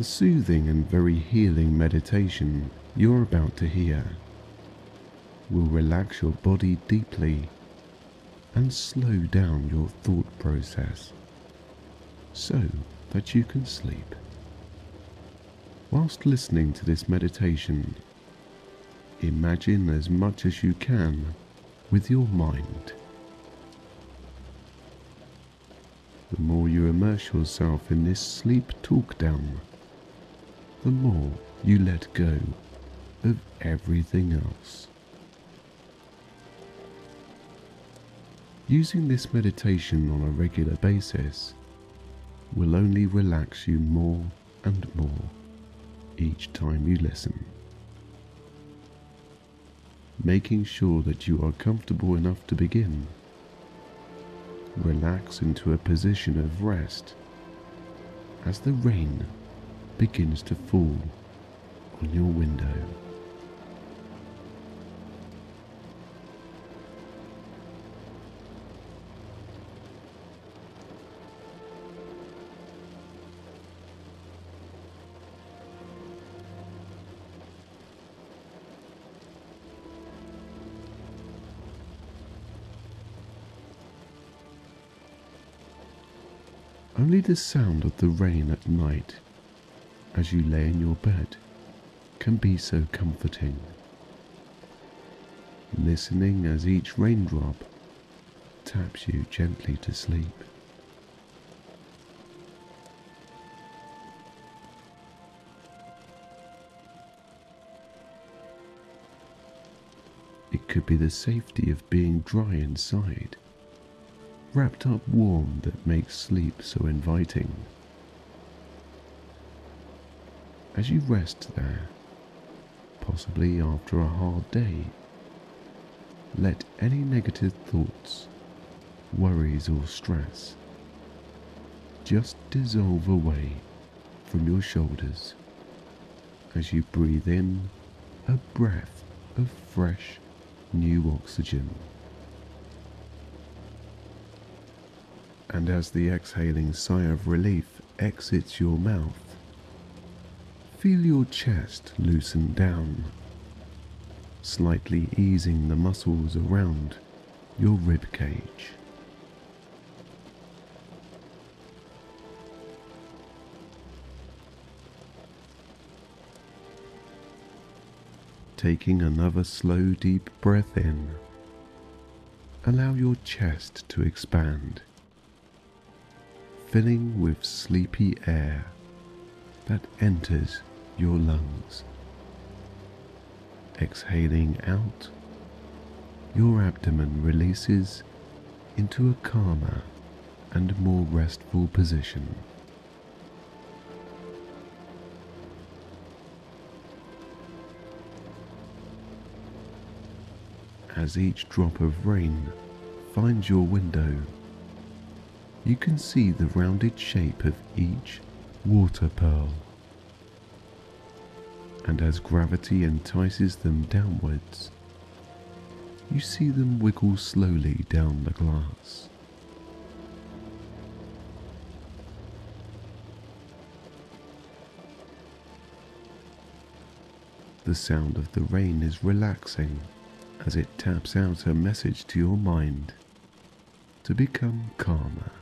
The soothing and very healing meditation you're about to hear will relax your body deeply and slow down your thought process so that you can sleep. Whilst listening to this meditation, imagine as much as you can with your mind. The more you immerse yourself in this sleep talk down, the more you let go of everything else. Using this meditation on a regular basis will only relax you more and more each time you listen. Making sure that you are comfortable enough to begin, relax into a position of rest as the rain begins to fall on your window. Only the sound of the rain at night as you lay in your bed can be so comforting. Listening as each raindrop taps you gently to sleep. It could be the safety of being dry inside, wrapped up warm that makes sleep so inviting. As you rest there, possibly after a hard day, let any negative thoughts, worries, or stress just dissolve away from your shoulders as you breathe in a breath of fresh, new oxygen. And as the exhaling sigh of relief exits your mouth, feel your chest loosen down, slightly easing the muscles around your rib cage. Taking another slow, deep breath in, allow your chest to expand, filling with sleepy air that enters your lungs. Exhaling out, your abdomen releases into a calmer and more restful position. As each drop of rain finds your window, you can see the rounded shape of each water pearl. And as gravity entices them downwards, you see them wiggle slowly down the glass. The sound of the rain is relaxing as it taps out a message to your mind to become calmer.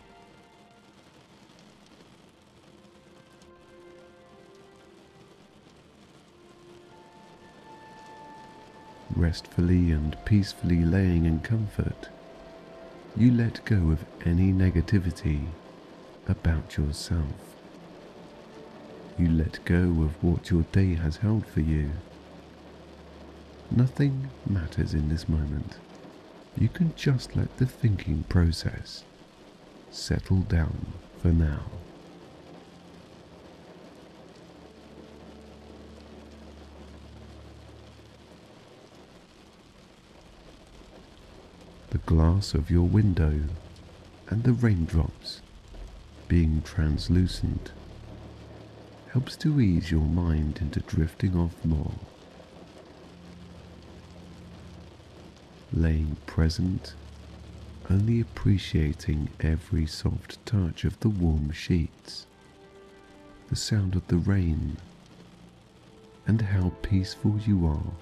Restfully and peacefully laying in comfort, you let go of any negativity about yourself. You let go of what your day has held for you. Nothing matters in this moment. You can just let the thinking process settle down for now. The glass of your window and the raindrops being translucent helps to ease your mind into drifting off more. Laying present, only appreciating every soft touch of the warm sheets, the sound of the rain and how peaceful you are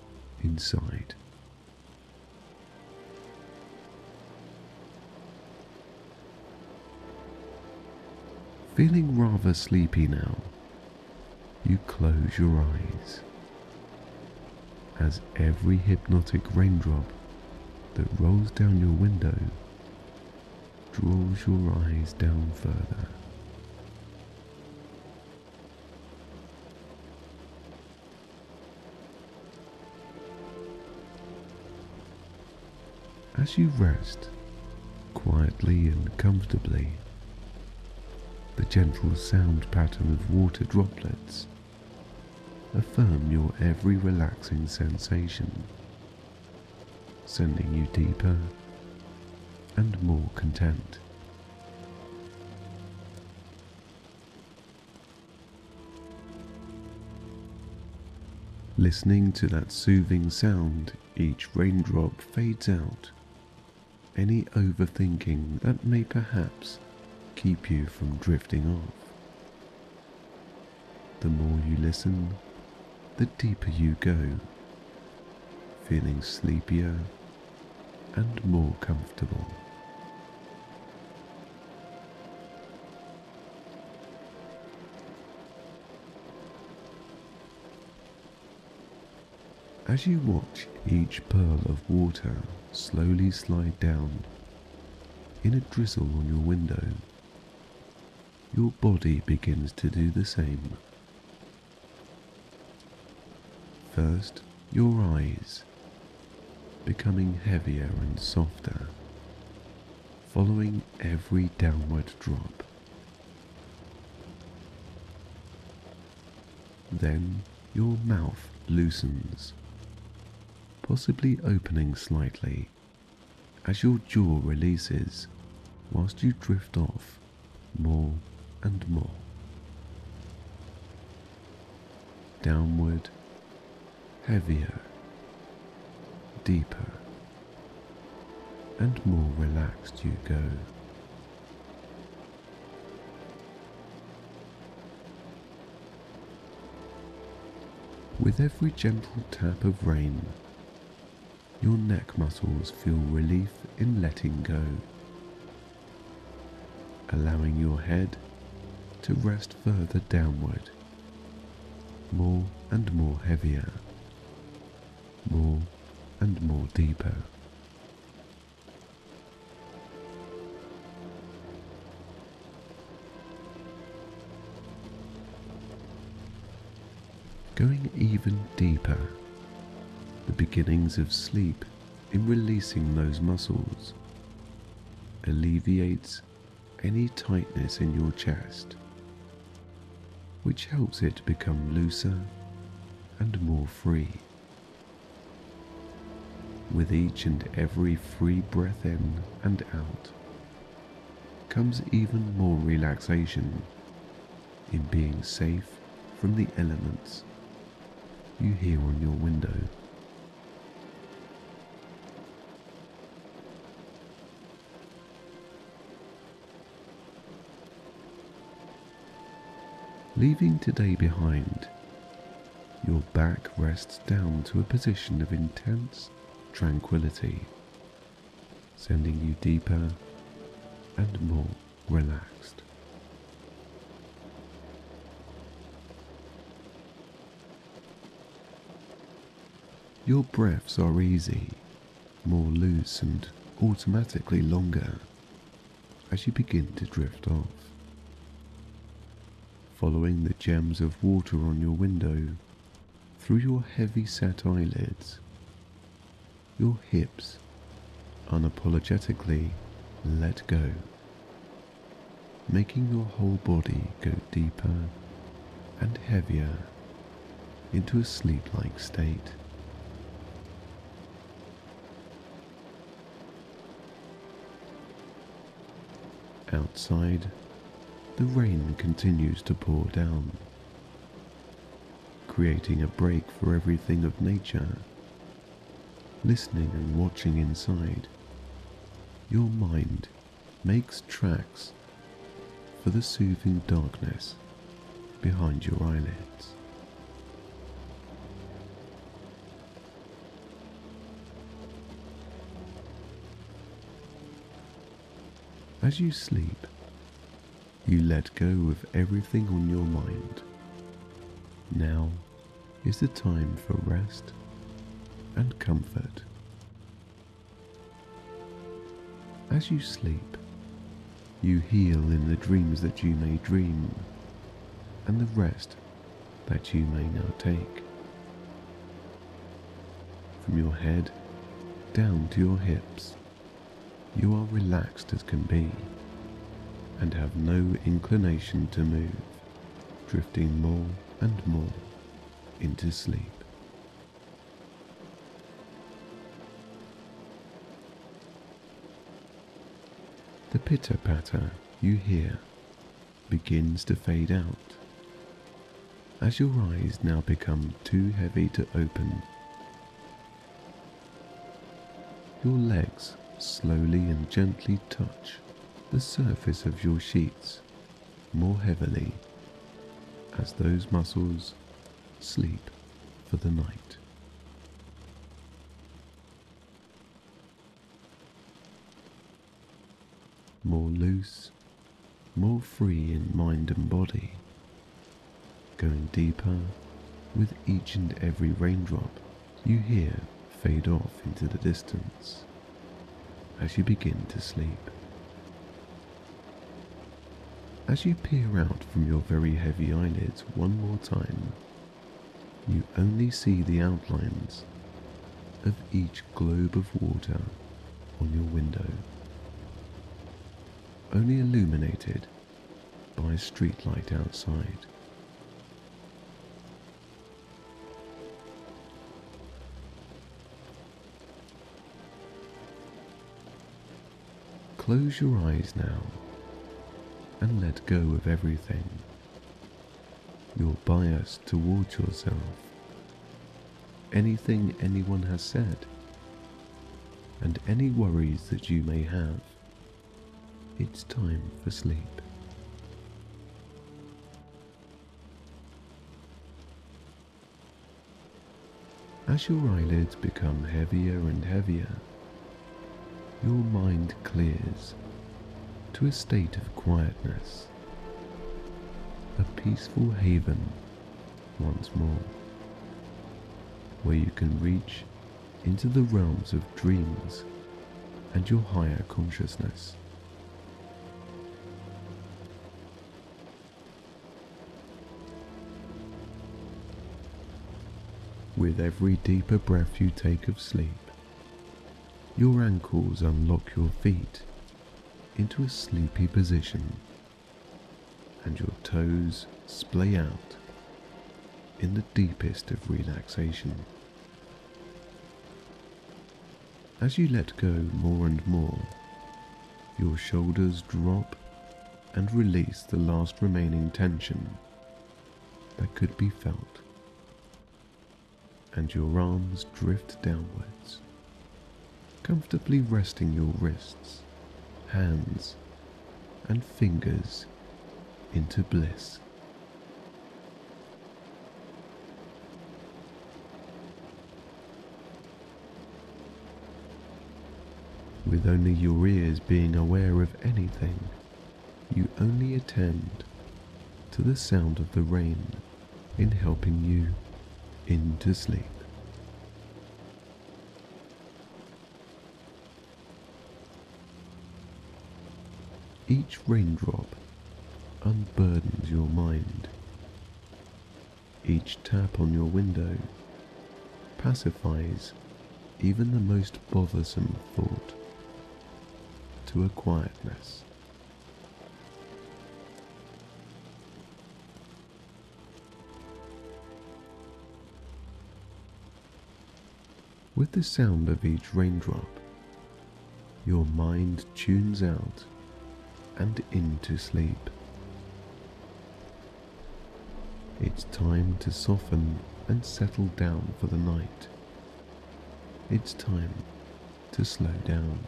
inside. Feeling rather sleepy now, you close your eyes as every hypnotic raindrop that rolls down your window draws your eyes down further. As you rest quietly and comfortably, the gentle sound pattern of water droplets affirm your every relaxing sensation, sending you deeper and more content. Listening to that soothing sound, each raindrop fades out any overthinking that may perhaps keep you from drifting off. The more you listen, the deeper you go, feeling sleepier and more comfortable. As you watch each pearl of water slowly slide down in a drizzle on your window, your body begins to do the same. First, your eyes, becoming heavier and softer, following every downward drop. Then your mouth loosens possibly opening slightly as your jaw releases whilst you drift off more and more. Downward, heavier, deeper, and more relaxed you go. With every gentle tap of rain, your neck muscles feel relief in letting go, allowing your head to rest further downward, more and more heavier, more and more deeper. Going even deeper. The beginnings of sleep in releasing those muscles. Alleviates any tightness in your chest, which helps it become looser and more free. With each and every free breath in and out comes even more relaxation in being safe from the elements you hear on your window. Leaving today behind, your back rests down to a position of intense tranquility, sending you deeper and more relaxed. Your breaths are easy, more loose and automatically longer as you begin to drift off following the gems of water on your window through your heavy set eyelids. Your hips unapologetically let go, making your whole body go deeper and heavier into a sleep-like state. Outside, the rain continues to pour down, creating a break for everything of nature. Listening and watching inside, your mind makes tracks for the soothing darkness behind your eyelids. As you sleep, you let go of everything on your mind. Now is the time for rest and comfort. As you sleep, you heal in the dreams that you may dream and the rest that you may now take. From your head down to your hips, you are relaxed as can be and have no inclination to move, drifting more and more into sleep. The pitter patter you hear begins to fade out as your eyes now become too heavy to open. Your legs slowly and gently touch the surface of your sheets more heavily as those muscles sleep for the night. More loose, more free in mind and body, going deeper with each and every raindrop you hear fade off into the distance as you begin to sleep. As you peer out from your very heavy eyelids one more time, you only see the outlines of each globe of water on your window, only illuminated by a streetlight outside. Close your eyes now and let go of everything. Your bias towards yourself, anything anyone has said, and any worries that you may have. It's time for sleep. As your eyelids become heavier and heavier, your mind clears to a state of quietness, a peaceful haven once more, where you can reach into the realms of dreams and your higher consciousness. With every deeper breath you take of sleep, your ankles unlock your feet into a sleepy position and your toes splay out in the deepest of relaxation. As you let go more and more, your shoulders drop and release the last remaining tension that could be felt, and your arms drift downwards comfortably resting your wrists, hands, and fingers into bliss. With only your ears being aware of anything, you only attend to the sound of the rain in helping you into sleep. Each raindrop unburdens your mind. Each tap on your window pacifies even the most bothersome thought to a quietness. With the sound of each raindrop, your mind tunes out and into sleep. It's time to soften and settle down for the night. It's time to slow down.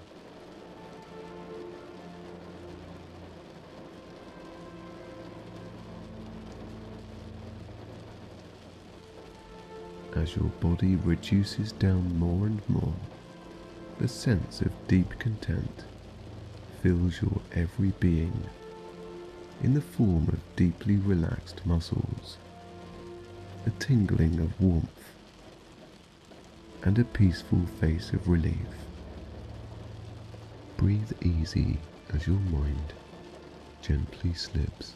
As your body reduces down more and more, the sense of deep content fills your every being in the form of deeply relaxed muscles, a tingling of warmth, and a peaceful face of relief. Breathe easy as your mind gently slips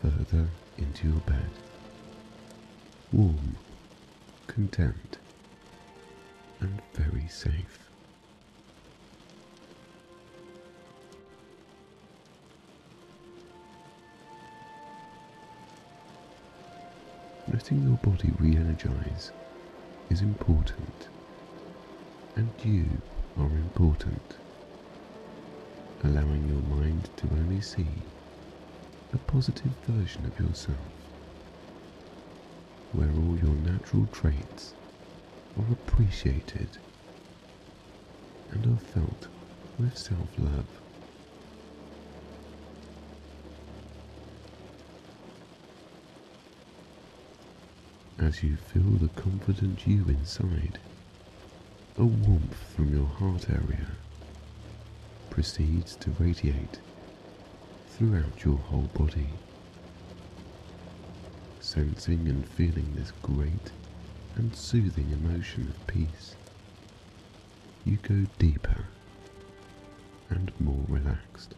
further into your bed. Warm, content, and very safe. Letting your body re energize is important, and you are important. Allowing your mind to only see a positive version of yourself, where all your natural traits are appreciated and are felt with self love. As you feel the confident you inside, a warmth from your heart area proceeds to radiate throughout your whole body. Sensing and feeling this great and soothing emotion of peace, you go deeper and more relaxed.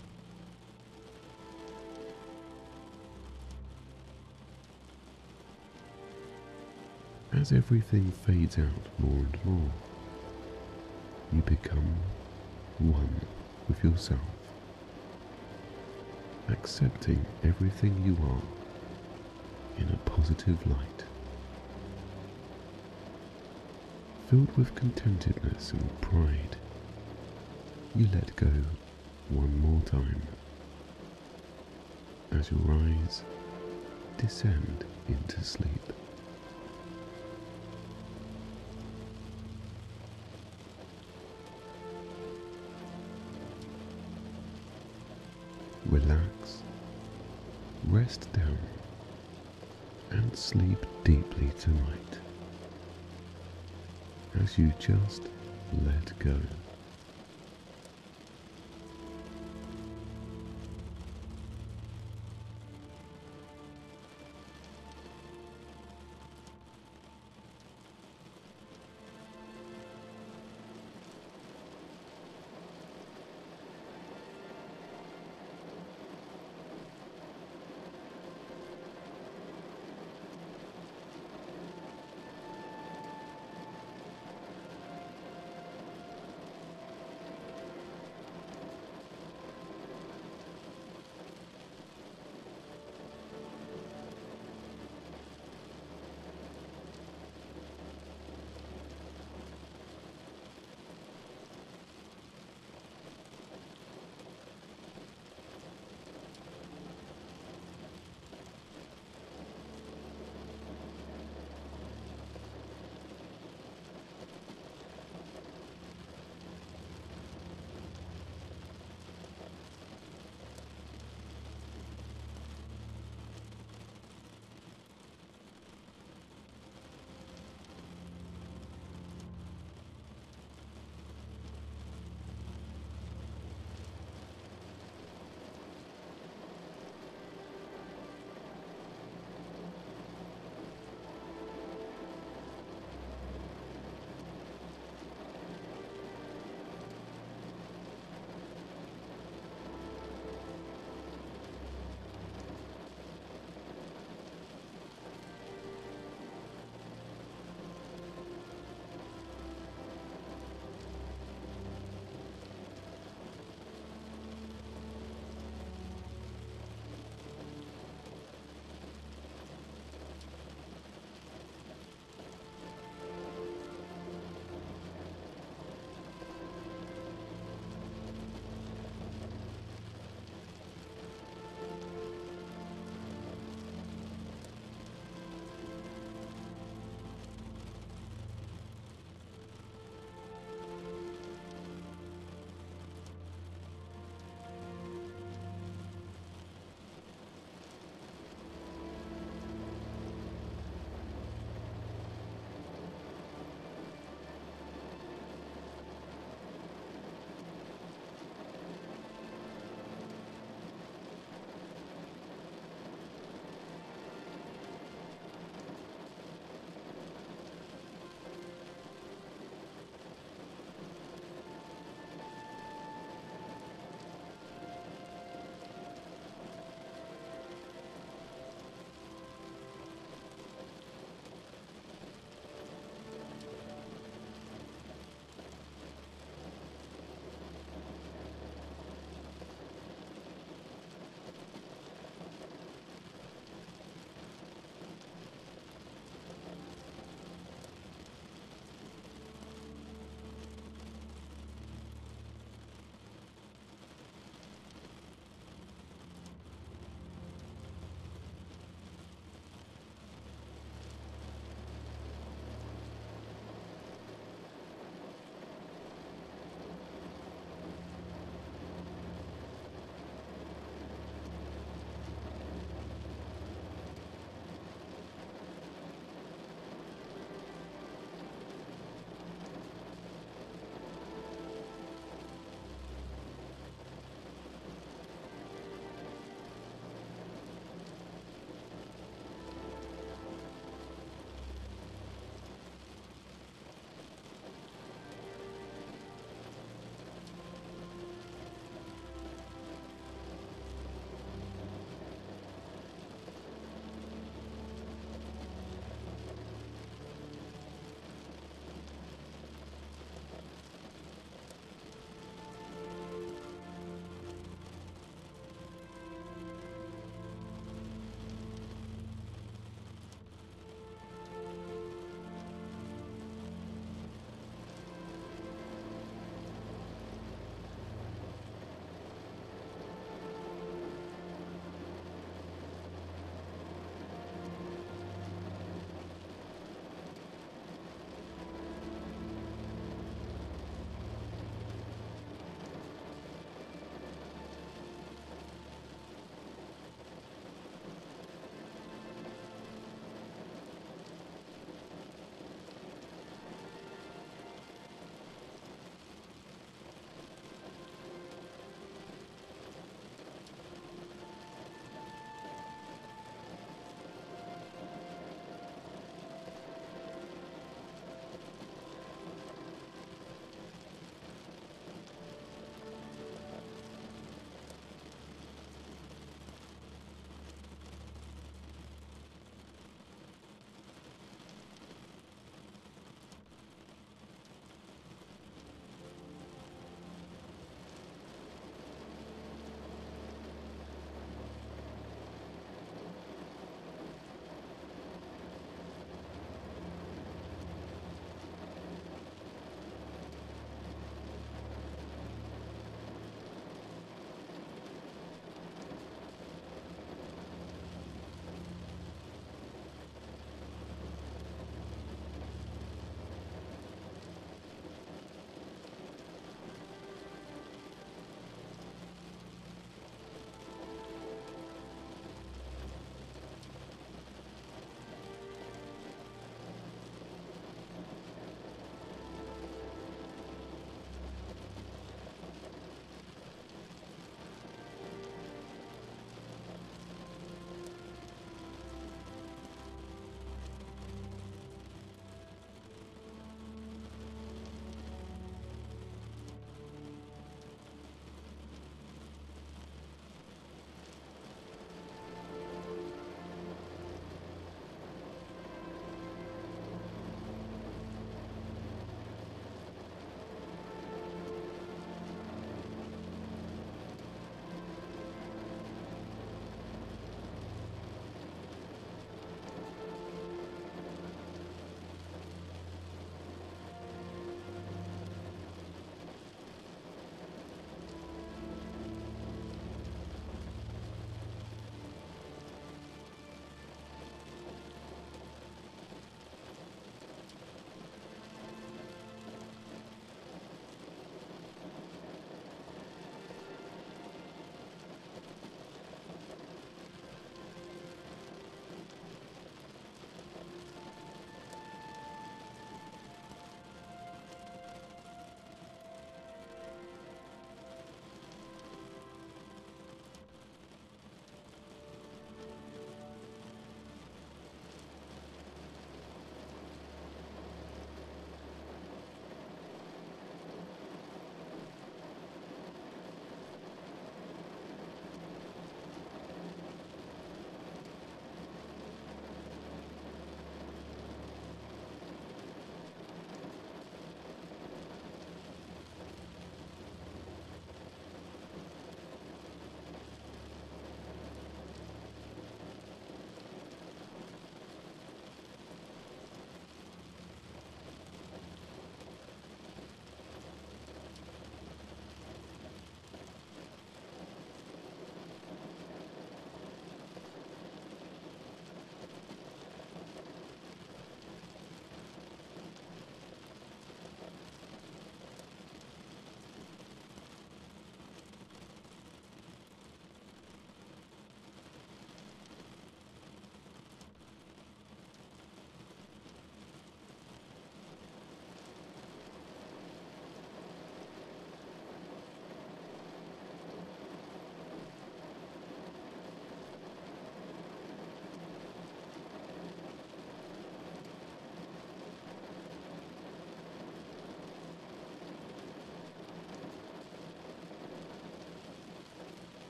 As everything fades out more and more, you become one with yourself, accepting everything you are in a positive light. Filled with contentedness and pride, you let go one more time as your eyes descend into sleep. Relax, rest down, and sleep deeply tonight as you just let go.